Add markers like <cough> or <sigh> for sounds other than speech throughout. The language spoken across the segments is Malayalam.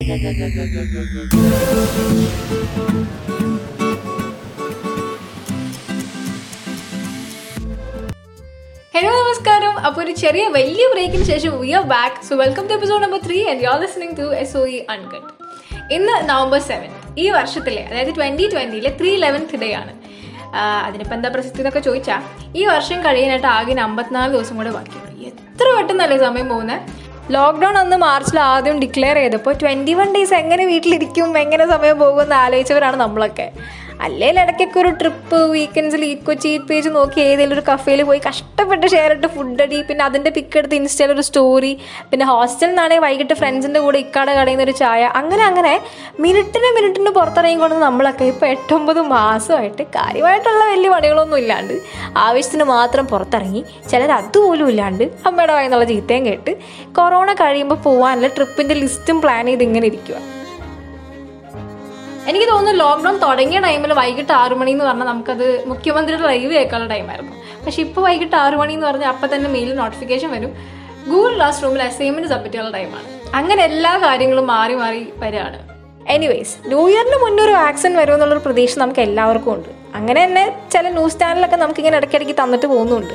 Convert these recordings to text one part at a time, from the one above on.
ഹലോ നമസ്കാരം. അപ്പോൾ ഒരു ചെറിയ വലിയ ബ്രേക്കിന് ശേഷം we are back so welcome to episode number three and you are listening to S O E uncut ഇന്ന് നവംബർ സെവൻ ഈ വർഷത്തിലെ അതായത് ട്വന്റി ട്വന്റിയിലെ ത്രീ ലെവൻത്ത് ഡേ ആണ്. അതിനിപ്പോൾ എന്താ പ്രസക്തി എന്നൊക്കെ ചോദിച്ചാൽ ഈ വർഷം കഴിയാനായിട്ട് ആകെ അമ്പത്തിനാല് ദിവസം കൂടെ ബാക്കിയുള്ളൂ. എത്ര പെട്ടെന്നല്ലേ സമയം പോകുന്നത് ലോക്ക്ഡൗൺ അന്ന് മാർച്ചിൽ ആദ്യം ഡിക്ലെയർ ചെയ്തപ്പോൾ ട്വന്റി വൺ ഡേയ്സ് എങ്ങനെ വീട്ടിലിരിക്കും എങ്ങനെ സമയം പോകുമെന്ന് ആലോചിച്ചവരാണ് നമ്മളൊക്കെ. അല്ലെങ്കിൽ ഇടയ്ക്കൊക്കെ ഒരു ട്രിപ്പ് വീക്കെൻഡ്സിൽ ഈ കൊച്ചി പേജ് നോക്കി ഏതെങ്കിലും ഒരു കഫേയിൽ പോയി കഷ്ടപ്പെട്ട് ഷെയർ ഇട്ട് ഫുഡ് അടി പിന്നെ അതിന്റെ പിക്ക് എടുത്ത് ഇൻസ്റ്റയിൽ ഒരു സ്റ്റോറി പിന്നെ ഹോസ്റ്റലിൽ നിന്നാണെങ്കിൽ വൈകിട്ട് ഫ്രണ്ട്സിന്റെ കൂടെ ഇക്കാടെ കടയിൽ ഒരു ചായ അങ്ങനെ അങ്ങനെ മിനിറ്റിന് മിനിറ്റിന് പുറത്തിറങ്ങിക്കൊണ്ട് നമ്മളൊക്കെ ഇപ്പോൾ എട്ടൊമ്പത് മാസമായിട്ട് കാര്യമായിട്ടുള്ള വലിയ പണികളൊന്നും ഇല്ലാണ്ട് ആവശ്യത്തിന് മാത്രം പുറത്തിറങ്ങി ചിലർ അതുപോലും ഇല്ലാണ്ട് അമ്മയുടെ വായെന്നുള്ള ചീത്തയും കേട്ട് കൊറോണ കഴിയുമ്പോൾ പോകാനുള്ള ട്രിപ്പിന്റെ ലിസ്റ്റും പ്ലാൻ ചെയ്ത് ഇങ്ങനെ ഇരിക്കുക എനിക്ക് തോന്നുന്നു ലോക്ക്ഡൗൺ തുടങ്ങിയ ടൈമിൽ വൈകിട്ട് ആറു മണി എന്ന് പറഞ്ഞാൽ നമുക്കത് മുഖ്യമന്ത്രിയുടെ ലൈവ് കേൾക്കാനുള്ള ടൈമായിരുന്നു പക്ഷെ ഇപ്പോൾ വൈകിട്ട് ആറു മണി എന്ന് പറഞ്ഞാൽ അപ്പം തന്നെ മെയിൽ നോട്ടിഫിക്കേഷൻ വരും. ഗൂഗിൾ ക്ലാസ് റൂമിൽ അസൈൻമെന്റ് സബ്മിറ്റ് ചെയ്യാനുള്ള ടൈമാണ് അങ്ങനെ എല്ലാ കാര്യങ്ങളും മാറി മാറി വരികയാണ്. എനിവേയ്സ് ന്യൂ ഇയറിന് മുന്നേ ഒരു വാക്സിൻ വരുമെന്നുള്ളൊരു പ്രതീക്ഷ നമുക്ക് എല്ലാവർക്കും ഉണ്ട്. അങ്ങനെ തന്നെ ചില ന്യൂസ് ചാനലൊക്കെ നമുക്കിങ്ങനെ ഇടയ്ക്കിടയ്ക്ക് തന്നിട്ട് പോകുന്നുണ്ട്.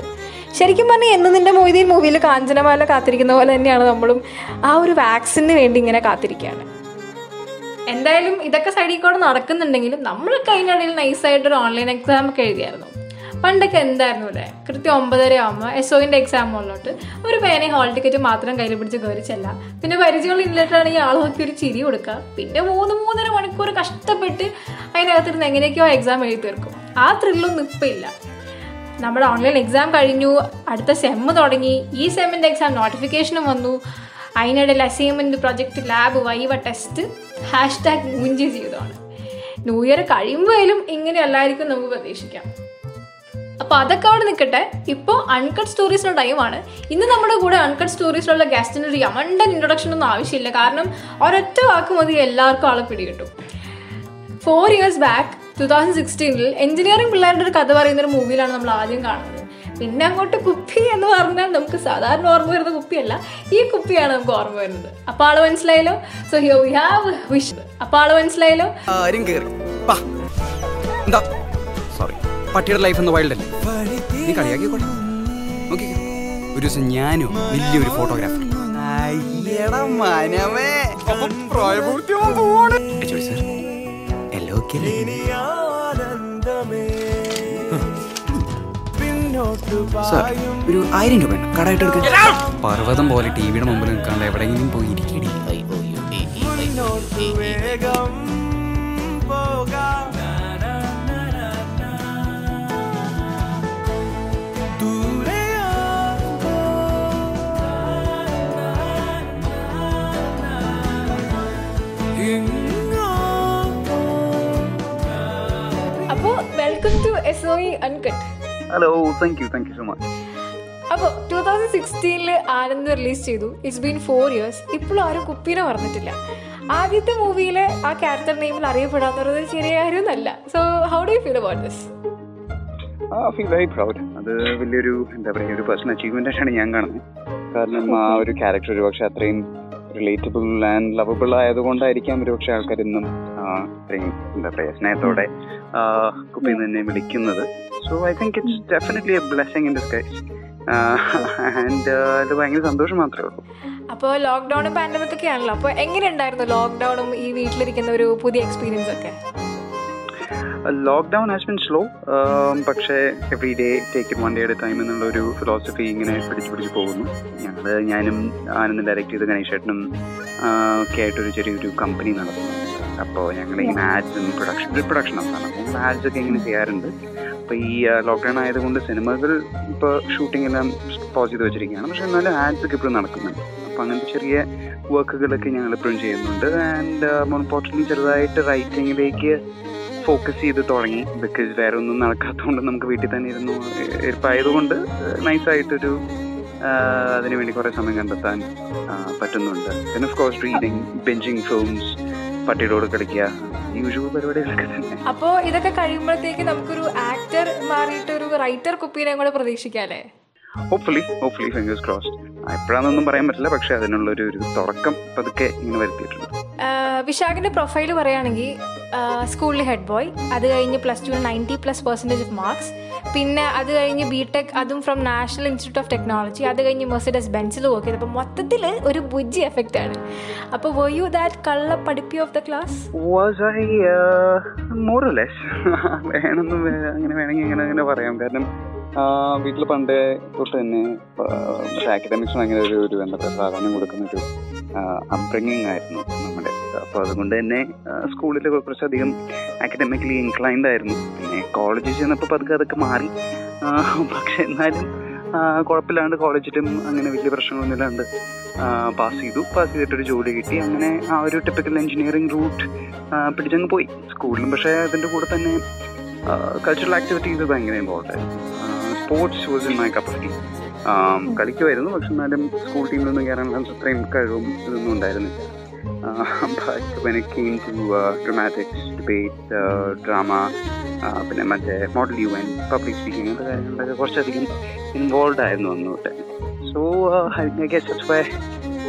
ശരിക്കും പറഞ്ഞാൽ എന്ന് നിന്റെ മൊയ്തീൻ മൂവിയിൽ കാഞ്ചനമാല കാത്തിരിക്കുന്ന പോലെ തന്നെയാണ് നമ്മളും ആ ഒരു വാക്സിന് വേണ്ടി ഇങ്ങനെ കാത്തിരിക്കുകയാണ്. എന്തായാലും ഇതൊക്കെ സൈഡിൽ കൂടെ നടക്കുന്നുണ്ടെങ്കിലും നമ്മൾ കഴിഞ്ഞിടയിൽ നൈസായിട്ട് ഒരു ഓൺലൈൻ എക്സാം ഒക്കെ എഴുതിയായിരുന്നു. പണ്ടൊക്കെ എന്തായിരുന്നു ഇവിടെ കൃത്യം ഒമ്പതര ആകുമ്പോൾ എസ് ഒയിന്റെ എക്സാം ഉള്ളോട്ട് ഒരു പേനയും ഹോൾ ടിക്കറ്റ് മാത്രം കയ്യിൽ പിടിച്ച് കയറി ചെല്ലാം. പിന്നെ പരിചയമുള്ള ഇല്ലാട്ടാണെങ്കിൽ ആൾ നോക്കി ഒരു ചിരി കൊടുക്കുക പിന്നെ മൂന്ന് മൂന്നര മണിക്കൂർ കഷ്ടപ്പെട്ട് അതിനകത്തിരുന്ന് എങ്ങനെയൊക്കെയോ എക്സാം എഴുതി തീർക്കും. ആ ത്രില്ലൊന്നും ഇപ്പം ഇല്ല. നമ്മുടെ ഓൺലൈൻ എക്സാം കഴിഞ്ഞു അടുത്ത സെമ്മ് തുടങ്ങി. ഈ സെമ്മിന്റെ എക്സാം നോട്ടിഫിക്കേഷനും വന്നു. അതിനിടയിൽ assignment project lab viva test hash tag മുഞ്ചി ചെയ്തതാണ് ന്യൂ ഇയർ കഴിയുമ്പോഴും ഇങ്ങനെ അല്ലായിരിക്കും നമുക്ക് പ്രതീക്ഷിക്കാം. അപ്പോൾ അതൊക്കെ അവിടെ നിൽക്കട്ടെ. ഇപ്പോൾ അൺകട്ട് സ്റ്റോറീസിന്റെ ടൈമാണ് ഇന്ന് നമ്മുടെ കൂടെ അൺകട്ട് സ്റ്റോറീസിലുള്ള ഗസ്റ്റിന് ഒരു യമണ്ടൻ ഇൻട്രൊഡക്ഷൻ ഒന്നും ആവശ്യമില്ല. കാരണം ഒരൊറ്റ വാക്ക് മതി എല്ലാവർക്കും ആളെ പിടികിട്ടും. Four years back two thousand സിക്സ്റ്റീനിൽ engineering പിള്ളേരുടെ ഒരു കഥ പറയുന്ന ഒരു മൂവിയിലാണ് നമ്മൾ ആദ്യം കാണുന്നത്. പിന്നെ അങ്ങോട്ട് കുപ്പി എന്ന് പറഞ്ഞാൽ നമുക്ക് സാധാരണ ഓർമ്മ വരുന്ന കുപ്പിയല്ല. ഈ കുപ്പിയാണ് നമുക്ക് ഓർമ്മ വരുന്നത്. അപ്പൊ ആൾ മനസ്സിലായല്ലോ? So here we have wish അപ്പൊ ആൾ മനസ്സിലായല്ലോ? ആരും കേറി. എന്താ? സോറി പട്ടിയുടെ ലൈഫ് എന്ന വൈൽഡ് അല്ലേ? നീ കളിയാക്കിക്കോട്ടെ നോക്കി. ഒരു ദിവസം ഞാനും വലിയൊരു ഫോട്ടോഗ്രാഫർ എല്ലാം ഓക്കെ സാർ ഒരു ആയിരം രൂപ വേണം. കടമായിട്ട് എടുക്കാൻ പർവതം പോലെ ടി വിയുടെ മുമ്പിൽ നിൽക്കാണ്ട് എവിടെയെങ്കിലും പോയി ഇരിക്കടി അപ്പോൾ welcome to S O uncut hello thank you thank you so much അപ്പോൾ ടൂ തൗസൻഡ് സിക്സ്റ്റീനിൽ ആനന്ദ് റിലീസ് ചെയ്തു. ഇറ്റ്സ് ബീൻ ഫോർ ഇയേഴ്സ് ഇപ്പോഴും ആരും കുപ്പീനെ പറഞ്ഞിട്ടില്ല ആദ്യത്തെ മൂവിയിൽ ആ ക്യാരക്ടർ നെയിമിൽ അറിയപ്പെടാത്തത് ചെറിയ കാര്യമൊന്നുമല്ല. So how do you feel about this ah feel very proud അത് വലിയൊരു എന്താ പറയുക ഒരു പേഴ്സണൽ അച്ചീവ്മെന്റ് ആയിട്ടാണ് ഞാൻ കാണുന്നത്. കാരണം ആ ഒരു ക്യാരക്ടർ ഒരുപക്ഷെ അത്രയും റിലേറ്റബിൾ ആൻഡ് ലവബിൾ ആയതുകൊണ്ടായിരിക്കാം ഒരുപക്ഷെ ആൾക്കാർ ഇന്നും ആ, ഇത്രയും എന്താ പറയുക സ്നേഹത്തോടെ കുപ്പിയിൽ നിന്ന് വിളിക്കുന്നത്. So I think it's definitely a blessing in disguise and അത് ഭയങ്കര സന്തോഷം മാത്രമേ ഉള്ളൂ. അപ്പോൾ ലോക്ക്ഡൗണും പാൻഡമിക് ഒക്കെ ആണല്ലോ. അപ്പോൾ എങ്ങനെ ഉണ്ടായിരുന്നു ലോക്ക്ഡൗണും ഈ വീട്ടിലിരിക്കുന്ന ഒരു പുതിയ എക്സ്പീരിയൻസ് ഒക്കെ? ലോക്ക്ഡൗൺ ഹാസ് ബിൻ സ്ലോ പക്ഷേ every day take it one day at time എന്നുള്ള ഒരു ഫിലോസഫി ഇങ്ങനെ പിടിച്ച് പിടിച്ച് പോകുന്നു. ഞങ്ങൾ ഞാനും ആനന്ദ് ഡയറക്റ്റ് ചെയ്ത് ഗണേശേട്ടനും ഒക്കെ ആയിട്ടൊരു ചെറിയൊരു കമ്പനി നടത്തുന്നു. അപ്പോൾ ഞങ്ങൾ ഇങ്ങനെ ആഡ്സും പ്രൊഡക്ഷൻ പ്രൊഡക്ഷൻ ഞങ്ങൾ ആഡ്സ് ഒക്കെ ഇങ്ങനെ ചെയ്യാറുണ്ട്. അപ്പോൾ ഈ ലോക്ക്ഡൗൺ ആയതുകൊണ്ട് സിനിമകൾ ഇപ്പോൾ ഷൂട്ടിംഗ് എല്ലാം പോസ് ചെയ്ത് വെച്ചിരിക്കുകയാണ്. പക്ഷെ എന്നാലും ആഡ്സ് ഒക്കെ ഇപ്പോഴും നടക്കുന്നുണ്ട്. അപ്പോൾ അങ്ങനത്തെ ചെറിയ വർക്കുകളൊക്കെ ഞങ്ങൾ ഇപ്പോഴും ചെയ്യുന്നുണ്ട്. ആൻഡ് മോർ ഇമ്പോർട്ടന്റ് ചെറുതായിട്ട് റൈറ്റിങ്ങിലേക്ക് ഫോക്കസ് ചെയ്ത് തുടങ്ങി. ബിക്കോസ് വേറെ ഒന്നും നടക്കാത്തതുകൊണ്ട് നമുക്ക് വീട്ടിൽ തന്നെ ഇരുന്നു ഇരിപ്പായതുകൊണ്ട് നൈസായിട്ടൊരു അതിനു വേണ്ടി കുറേ സമയം കണ്ടെത്താൻ പറ്റുന്നുണ്ട്. പിന്നെ of course reading binging films പട്ടിയോട് കളിക്കുക. യൂഷ്വൽ പരിപാടികളൊക്കെ തന്നെ. അപ്പോൾ ഇതൊക്കെ കഴിയുമ്പോഴത്തേക്ക് നമുക്കൊരു ആക്ടർ മാറിയിട്ട് ഒരു റൈറ്റർ കുപ്പീനെ കൂടെ പ്രതീക്ഷിക്കാല്ലേ? ഹോപ്പ്ഫുള്ളി ഹോപ്പ്ഫുള്ളി ഫിംഗേഴ്സ് ക്രോസ്ഡ് എപ്പോഴാണെന്നൊന്നും പറയാൻ പറ്റില്ല പക്ഷെ അതിനുള്ളൊരു ഒരു തുടക്കം പതുക്കെ ഇങ്ങനെ വരുത്തിയിട്ടുണ്ട്. വിശാഖിന്റെ പ്രൊഫൈൽ പറയുകയാണെങ്കിൽ സ്കൂളിൽ ഹെഡ് ബോയ് അത് കഴിഞ്ഞ് plus two ninety plus percentage of marks പിന്നെ അത് കഴിഞ്ഞ് ബി ടെക് അതും from national institute of technology അത് കഴിഞ്ഞ് മെർസിഡസ് ബെൻസിൽ വർക്ക് ചെയ്ത് അപ്പോൾ മൊത്തത്തിൽ ഒരു ബുജ്ജി എഫക്റ്റ് ആണ്. അപ്പോൾ വോ യു ദാറ്റ് കള്ള പഠിപ്പി of the class was I അങ്ങനെ ഇങ്ങനെ പറയാം. കാരണം വീട്ടിൽ പണ്ട് തൊട്ട് തന്നെ അക്കാഡമിക്സിന് അങ്ങനെ ഒരു ഒരു എന്താ പ്രാധാന്യം കൊടുക്കുന്ന ഒരു അപ്ബ്രിങ്ങിങ് ആയിരുന്നു നമ്മുടെ. അപ്പോൾ അതുകൊണ്ട് തന്നെ സ്കൂളിൽ കുറച്ചധികം അക്കാഡമിക്കലി ഇൻക്ലൈൻഡ് ആയിരുന്നു. പിന്നെ കോളേജിൽ ചെന്നപ്പോൾ പതുക്കെ അതൊക്കെ മാറി. പക്ഷെ എന്നാലും കുഴപ്പമില്ലാണ്ട് കോളേജിലും അങ്ങനെ വലിയ പ്രശ്നങ്ങളൊന്നും ഇല്ലാണ്ട് പാസ് ചെയ്തു. പാസ് ചെയ്തിട്ടൊരു ജോലി കിട്ടി. അങ്ങനെ ആ ഒരു ടിപ്പിക്കൽ എഞ്ചിനീയറിംഗ് റൂട്ട് പിടിച്ചങ്ങ് പോയി. സ്കൂളിലും പക്ഷേ അതിന്റെ കൂടെ തന്നെ കൾച്ചറൽ ആക്ടിവിറ്റീസ് ഭയങ്കര important sports was in my cup കളിക്കുമായിരുന്നു. പക്ഷെ എന്നാലും സ്കൂൾ ടീമിൽ നിന്ന് കയറാനുള്ള അത്രയും കഴിവും ഇതൊന്നും ഉണ്ടായിരുന്നില്ല. But to dramatics debate drama പിന്നെ മറ്റേ model U N public speaking അങ്ങനത്തെ കുറച്ചധികം ഇൻവോൾവ് ആയിരുന്നു അന്ന് സോ ഐ ഗെസ്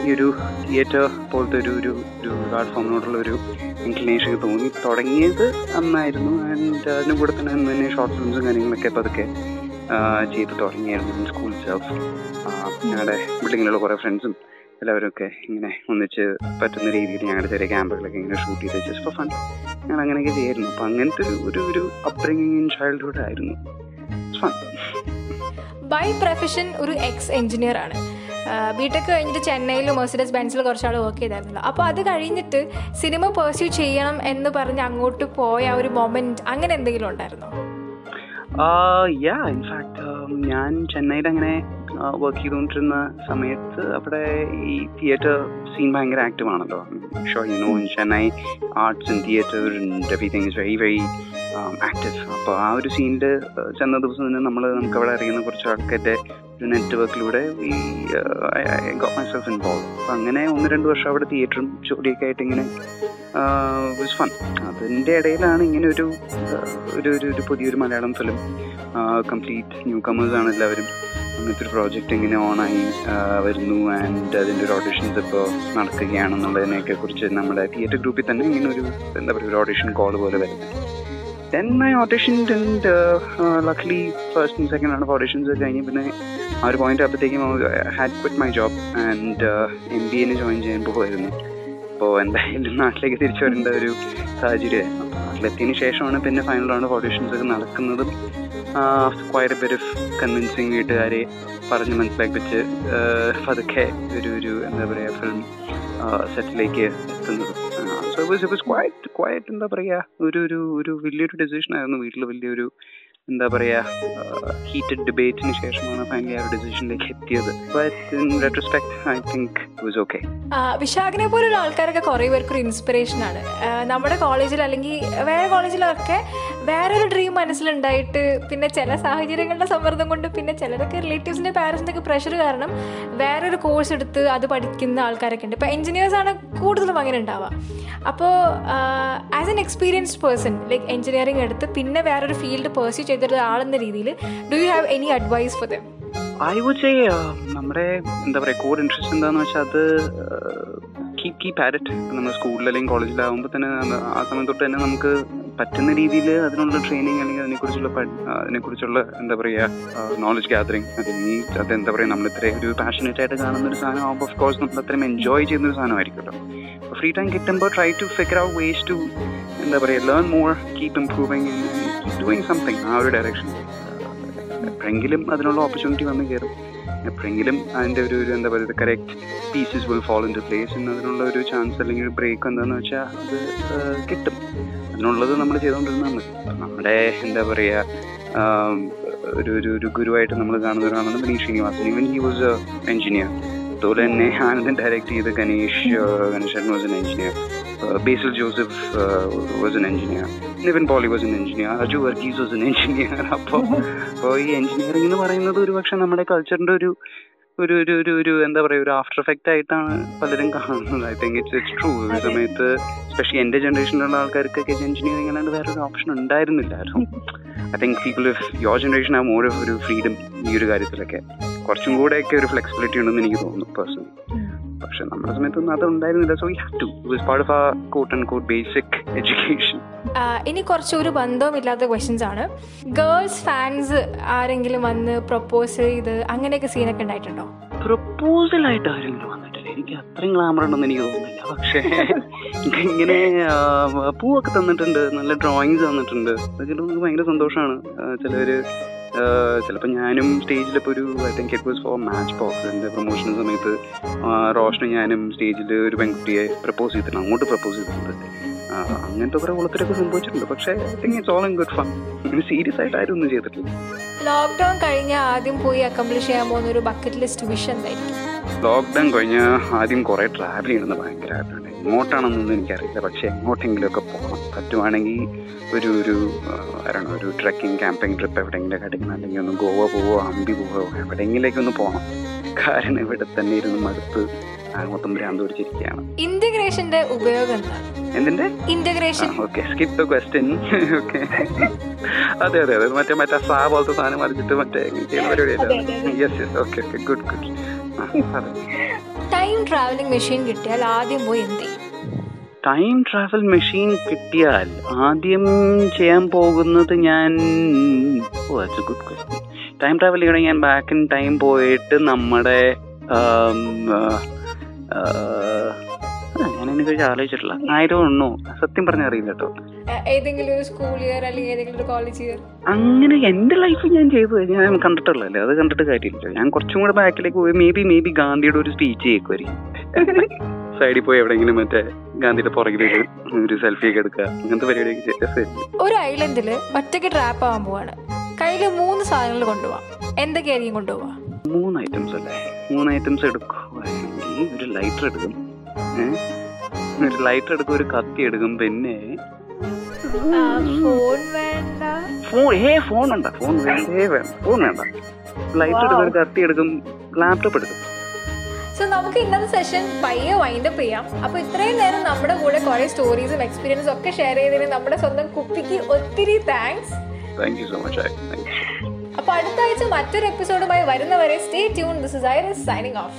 ഈ ഒരു തിയേറ്റർ പോലത്തെ ഒരു ഒരു ഒരു പ്ലാറ്റ്ഫോമിനോടുള്ള ഒരു ഇൻക്ലിനേഷൻ തോന്നി. തുടങ്ങിയത് അന്നായിരുന്നു. ആൻഡ് അതിനും കൂടെ തന്നെ അന്ന് തന്നെ ഷോർട്ട് ഫിലിംസും കാര്യങ്ങളൊക്കെ ചെയ്ത് തുടങ്ങിയായിരുന്നു സ്കൂൾ സെൽഫ് ഞങ്ങളുടെ ബിൽഡിങ്ങിലുള്ള കുറേ ഫ്രണ്ട്സും എല്ലാവരും ഒക്കെ ഇങ്ങനെ ഒന്നിച്ച് പറ്റുന്ന രീതിയിൽ ഞങ്ങളുടെ ചെറിയ ക്യാമ്പുകളൊക്കെ ഇങ്ങനെ ഷൂട്ട് ചെയ്ത് ജസ്റ്റ് ഫോർ ഫൺ ഞങ്ങൾ അങ്ങനെയൊക്കെ ചെയ്യായിരുന്നു. അപ്പം അങ്ങനത്തെ ഒരു ഒരു ഒരു അപ്ബ്രിങ്ങിങ് ചൈൽഡ്ഹുഡ് ആയിരുന്നു. ബൈ പ്രൊഫഷൻ ഒരു എക്സ് എഞ്ചിനീയർ ആണ് ബിടെക് കഴിഞ്ഞിട്ട് ചെന്നൈയിൽ മെർസിഡസ് ബെൻസിൽ കുറച്ചാൾ വർക്ക് ചെയ്തായിരുന്നല്ലോ. അപ്പോൾ അത് കഴിഞ്ഞിട്ട് സിനിമ പെർസ്യൂ ചെയ്യണം എന്ന് പറഞ്ഞ് അങ്ങോട്ട് പോയ ഒരു മൊമെന്റ് അങ്ങനെ എന്തെങ്കിലും ഉണ്ടായിരുന്നോ? യാ ഇൻഫാക്ട് ഞാൻ ചെന്നൈയിൽ അങ്ങനെ വർക്ക് ചെയ്തുകൊണ്ടിരുന്ന സമയത്ത് അവിടെ ഈ തിയേറ്റർ സീൻ ഭയങ്കര ആക്റ്റീവ് ആണല്ലോ. So you know in Chennai arts and theatre and everything is very very active അപ്പോൾ ആ ഒരു സീനിൽ ചെന്ന ദിവസം തന്നെ നമ്മൾ നമുക്ക് അവിടെ അറിയുന്ന കുറച്ച് ആൾക്കാരുടെ ഒരു നെറ്റ്വർക്കിലൂടെ ഈ ഗോട്ട് ഇൻവോൾവ് അപ്പം അങ്ങനെ ഒന്ന് രണ്ട് വർഷം അവിടെ തിയേറ്ററും ജോലിയൊക്കെ ആയിട്ട് ഇങ്ങനെ ഫൺ അതിന്റെ ഇടയിലാണ് ഇങ്ങനെ ഒരു ഒരു ഒരു പുതിയൊരു Malayalam film complete newcomers ആണ് എല്ലാവരും. അങ്ങനത്തെ ഒരു പ്രോജക്റ്റ് ഇങ്ങനെ ഓണായി വരുന്നു. ആൻഡ് അതിന്റെ ഒരു ഓഡിഷൻസ് ഇപ്പോൾ നടക്കുകയാണെന്നുള്ളതിനെയൊക്കെ കുറിച്ച് നമ്മുടെ തിയേറ്റർ ഗ്രൂപ്പിൽ തന്നെ ഇങ്ങനെ ഒരു എന്താ പറയുക ഒരു ഓഡിഷൻ കോൾ പോലെ വരുന്നത് then I audition luckily luckily first and second ആണ് ഓഡിഷൻസ് കഴിഞ്ഞ്. പിന്നെ ആ ഒരു പോയിന്റ് ആകുമ്പോഴത്തേക്കും had quit my job and M B N join ചെയ്യാൻ പോകുമായിരുന്നു അപ്പോൾ എന്തായാലും നാട്ടിലേക്ക് തിരിച്ചു വരേണ്ട ഒരു സാഹചര്യമായിരുന്നു. അപ്പോൾ നാട്ടിലെത്തിയതിന് ശേഷമാണ് പിന്നെ ഫൈനൽ റൗണ്ട് ഓഡിഷൻസ് ഒക്കെ നടക്കുന്നതും ക്വയർ ഓഫ് കൺവിൻസിങ് വീട്ടുകാരെ പറഞ്ഞ് മനസ്സിലാക്കിച്ച് പതുക്കെ ഒരു ഒരു എന്താ പറയുക ഫിലിം സെറ്റിലേക്ക് എത്തുന്നതും. ഇറ്റ് വാസ് ഇറ്റ് വാസ് എന്താ പറയുക ഒരു ഒരു ഒരു വലിയൊരു ഡെസിഷൻ ആയിരുന്നു വീട്ടിൽ. വലിയൊരു എന്താ പറയുക ഹീറ്റഡ് ഡിബേറ്റിന് ശേഷമാണ് ഫൈനലി ആ ഒരു ഡെസിഷനിലേക്ക് എത്തിയത്. ഐ തിങ്ക് വാസ് ഓക്കെ വിശാഖിനെ പോലുള്ള ആൾക്കാരൊക്കെ കുറേ പേർക്ക് ഒരു ഇൻസ്പിറേഷനാണ് നമ്മുടെ കോളേജിൽ അല്ലെങ്കിൽ വേറെ കോളേജിലൊക്കെ വേറൊരു ഡ്രീം മനസ്സിലുണ്ടായിട്ട് പിന്നെ ചില സാഹചര്യങ്ങളുടെ സമ്മർദ്ദം കൊണ്ട് പിന്നെ ചിലരൊക്കെ റിലേറ്റീവ്സിന്റെ പാരൻസിന്റെ ഒക്കെ പ്രഷർ കാരണം വേറൊരു കോഴ്സ് എടുത്ത് അത് പഠിക്കുന്ന ആൾക്കാരൊക്കെ ഉണ്ട്. ഇപ്പോൾ എഞ്ചിനീയേഴ്സാണ് കൂടുതലും അങ്ങനെ ഉണ്ടാവുക. അപ്പോൾ as an experienced person like engineering എടുത്ത് പിന്നെ വേറൊരു ഫീൽഡ് പേഴ്സ്യൂ ചെയ്തൊരു ആളെന്ന രീതിയിൽ do you have any advice for them I would say നമ്മുടെ എന്താ പറയുക കോർ ഇൻട്രസ്റ്റ് എന്താണെന്ന് വെച്ചാൽ അത് കീപ് കീപ് ആറ്റ് നമ്മൾ സ്കൂളിൽ അല്ലെങ്കിൽ കോളേജിലാകുമ്പോൾ തന്നെ ആ സമയം തൊട്ട് തന്നെ നമുക്ക് പറ്റുന്ന രീതിയിൽ അതിനുള്ള ട്രെയിനിങ് അല്ലെങ്കിൽ അതിനെക്കുറിച്ചുള്ള അതിനെക്കുറിച്ചുള്ള എന്താ പറയുക നോളജ് ഗ്യാതറിങ് അത് എന്താ പറയുക നമ്മൾ ഇത്രയും ഒരു പാഷനേറ്റ് ആയിട്ട് കാണുന്ന ഒരു സാധനം ആകുമ്പോൾ ഓഫ് കോഴ്സ് നമ്മൾ അത്രയും എൻജോയ് ചെയ്യുന്ന ഒരു സാധനമായിരിക്കുമല്ലോ. അപ്പോൾ ഫ്രീ ടൈം കിട്ടുമ്പോൾ try to figure out ways to എന്താ പറയുക learn more keep improving doing something ആ ഒരു ഡയറക്ഷൻ എപ്പോഴെങ്കിലും അതിനുള്ള ഓപ്പർച്യൂണിറ്റി വന്ന് കയറും എപ്പോഴെങ്കിലും അതിന്റെ ഒരു ഒരു എന്താ പറയുക correct pieces will follow into place എന്നതിനുള്ള ഒരു ചാൻസ് അല്ലെങ്കിൽ ഒരു ബ്രേക്ക് എന്താണെന്ന് വെച്ചാൽ അത് കിട്ടും. അതിനുള്ളത് നമ്മൾ ചെയ്തുകൊണ്ടിരുന്നാൽ മതി. നമ്മുടെ എന്താ പറയുക ഒരു ഒരു ഒരു ഗുരുവായിട്ട് നമ്മൾ കാണുന്ന ഒരാളാണ് Manish Srinivasan. Even he was a engineer അതുപോലെ തന്നെ ആനന്ദൻ ഡയറക്റ്റ് ചെയ്ത Ganesh Ganeshan was an engineer Basil Joseph was an engineer Nivin Pauly was an engineer Aju Varghese was an engineer അപ്പോൾ അപ്പോൾ ഈ എഞ്ചിനീയറിംഗ് എന്ന് പറയുന്നത് ഒരു പക്ഷേ നമ്മുടെ കൾച്ചറിന്റെ ഒരു ഒരു ഒരു ഒരു ഒരു എന്താ പറയുക ഒരു ആഫ്റ്റർ എഫക്റ്റ് ആയിട്ടാണ് പലരും കാണുന്നത്. I think it's it's true ഒരു സമയത്ത് സ്പെഷ്യലി എന്റെ ജനറേഷനിലുള്ള ആൾക്കാർക്കൊക്കെ എഞ്ചിനീയറിംഗ് അല്ലാണ്ട് വേറൊരു option ഉണ്ടായിരുന്നില്ലായിരുന്നു I think people your generation ah more of ഒരു ഫ്രീഡം ഈ ഒരു കാര്യത്തിലൊക്കെ. കുറച്ചും കൂടെയൊക്കെ ഒരു ഫ്ലെക്സിബിലിറ്റി ഉണ്ടെന്ന് എനിക്ക് തോന്നുന്നു പേഴ്സണലി പക്ഷെ നമ്മുടെ സമയത്തൊന്നും അത് ഉണ്ടായിരുന്നില്ല so have to part of a quote and quote basic education ഇനി കുറച്ച് ഒരു ബന്ധവുമില്ലാത്ത ക്വസ്റ്റ്യൻസ് ആണ്. ഗേൾസ് ഫാൻസ് ആരെങ്കിലും വന്ന് പ്രപ്പോസ് ചെയ്ത് അങ്ങനെയൊക്കെ സീനൊക്കെ ഉണ്ടായിട്ടുണ്ടോ? പ്രപ്പോസൽ ആയിട്ട് ആരെങ്കിലും വന്നിട്ടില്ല? എനിക്ക് അത്രയും ഗ്ലാമർ ഉണ്ടെന്ന് എനിക്ക് തോന്നുന്നില്ല. പക്ഷേ ഇങ്ങനെ പൂവൊക്കെ തന്നിട്ടുണ്ട്. നല്ല ഡ്രോയിങ്സ് തന്നിട്ടുണ്ട്. അതൊക്കെ നമുക്ക് ഭയങ്കര സന്തോഷമാണ്. ചിലവര് ചിലപ്പോൾ ഞാനും സ്റ്റേജിലിപ്പോൾ ഒരു I think it was for match box എന്റെ പ്രൊമോഷൻ സമയത്ത് റോഷനും ഞാനും സ്റ്റേജിൽ ഒരു പെൺകുട്ടിയെ പ്രപ്പോസ് ചെയ്തിട്ടുണ്ട്. അങ്ങോട്ട് പ്രപ്പോസ് ചെയ്തിട്ടുണ്ട്. അങ്ങനത്തെ കുറെ കുളത്തിലൊക്കെ സംഭവിച്ചിട്ടുണ്ട്. പക്ഷേ I think it's all in good fun ഇങ്ങനെ സീരിയസ് ആയിട്ട് ആരും ഒന്നും ചെയ്തിട്ടില്ല. ലോക്ക്ഡൗൺ കഴിഞ്ഞ ആദ്യം പോയി അക്കംപ്ലിഷ് ചെയ്യാൻ പോകുന്ന ഒരു ബക്കറ്റ് ലിസ്റ്റ് വിഷ് എന്തായിരിക്കും? ലോക്ക്ഡൗൺ കഴിഞ്ഞ് ആദ്യം കുറേ ട്രാവൽ ചെയ്യണമെന്ന് ഭയങ്കര ആഗ്രഹമുണ്ട് എങ്ങോട്ടാണെന്നൊന്നും എനിക്കറിയില്ല. പക്ഷേ എങ്ങോട്ടെങ്കിലുമൊക്കെ പോകണം. പറ്റുവാണെങ്കിൽ ഒരു ഒരു ആരാണ് ഒരു ട്രക്കിംഗ് ക്യാമ്പിംഗ് ട്രിപ്പ് എവിടെയെങ്കിലും അടിക്കണം. അല്ലെങ്കിൽ ഒന്ന് ഗോവ പോവോ അമ്പി പോവോ എവിടെയെങ്കിലേക്ക് ഒന്ന് പോകണം. കാരണം ഇവിടെ തന്നെ ഇരുന്ന് മടുത്ത് മൊത്തം ഭ്രാന്ത് പിടിച്ചിരിക്കുകയാണ് ഇന്റഗ്രേഷന്റെ ഉപയോഗം എന്തിന്റെ? Integration okay skip the question okay അതെ അതെ അതെ. മറ്റേ മറ്റേ സാ പോലത്തെ സാധനം മറിച്ചിട്ട് മറ്റേ ചെയ്യുന്ന പരിപാടിയല്ല yes yes okay okay good good time travelling machine കിട്ടിയാൽ ആദ്യം പോയി എന്ത് ടൈം ട്രാവൽ മെഷീൻ കിട്ടിയാൽ ആദ്യം ചെയ്യാൻ പോകുന്നത് ഞാൻ ഗുഡ് ക്വസ്റ്റ്യൻ ടൈം ട്രാവൽ ചെയ്യണമെങ്കിൽ ഞാൻ ബാക്ക് ഇൻ ടൈം പോയിട്ട് നമ്മുടെ അതിനെ കുറിച്ച് ആലോചിച്ചിട്ടില്ല. ഡോണ്ട് ഉണ്ണോ സത്യം പറഞ്ഞാൽ അറിയില്ല കേട്ടോ. ഏതെങ്കിലും ഒരു സ്കൂൾ ഇയർ അല്ലെങ്കിൽ ഏതെങ്കിലും ഒരു കോളേജ് ഇയർ അങ്ങനെ എന്റെ ലൈഫ് ഞാൻ ചെയ്തു ഞാൻ കണ്ടിട്ടുള്ളല്ലേ അത് കണ്ടിട്ട് കാര്യമില്ല. ഞാൻ കുറച്ചും കൂടെ ബാക്കിലേക്ക് പോയി മേ ബി മേ ബി ഗാന്ധിയുടെ ഒരു സ്പീച്ച് കേൾക്കുമായിരിക്കും. <laughs> സൈഡിൽ പോയി എവിടെയെങ്കിലും മറ്റേ ഗാന്ധിയുടെ പുറകിലേക്ക് ഒരു സെൽഫി ഒക്കെ എടുക്കുക. അങ്ങനത്തെ പരിപാടിയൊക്കെ ഒരു ഐലൻഡിൽ ഒറ്റയ്ക്ക് ട്രാപ്പ് ആവാൻ പോവാണ്. കയ്യിൽ മൂന്ന് സാധനങ്ങൾ കൊണ്ടുപോവാം. എന്തൊക്കെയായിരിക്കും കൊണ്ടുപോവാ? മൂന്ന് ഐറ്റംസ് അല്ലേ? മൂന്ന് ഐറ്റംസ് എടുക്കുവാണെങ്കിൽ ഒരു ലൈറ്റർ എടുക്കും. ഏ? ഒരു ലൈറ്റർ എടുക്കും ഒരു കത്തി എടുക്കും പിന്നെ ഫോൺ ഏ ഫോൺ വേണ്ട ഫോൺ വേണ്ടേ വേണ്ട ഫോൺ വേണ്ട. ലൈറ്റർ എടുക്കും ഒരു കത്തി എടുക്കും ലാപ്ടോപ്പ് എടുക്കും. സോ നമുക്ക് ഇന്നത്തെ സെഷൻ പയ്യെ വൈൻഡപ്പ് ചെയ്യാം. അപ്പോൾ ഇത്രയും നേരം നമ്മുടെ കൂടെ കുറേ സ്റ്റോറീസും എക്സ്പീരിയൻസും ഒക്കെ ഷെയർ ചെയ്തതിന് നമ്മുടെ സ്വന്തം കുപ്പിക്ക് ഒത്തിരി thanks thank you so much അപ്പൊ അപ്പോൾ അടുത്ത ആഴ്ച മറ്റൊരു എപ്പിസോഡുമായി വരുന്നവരെ stay tune this is I signing off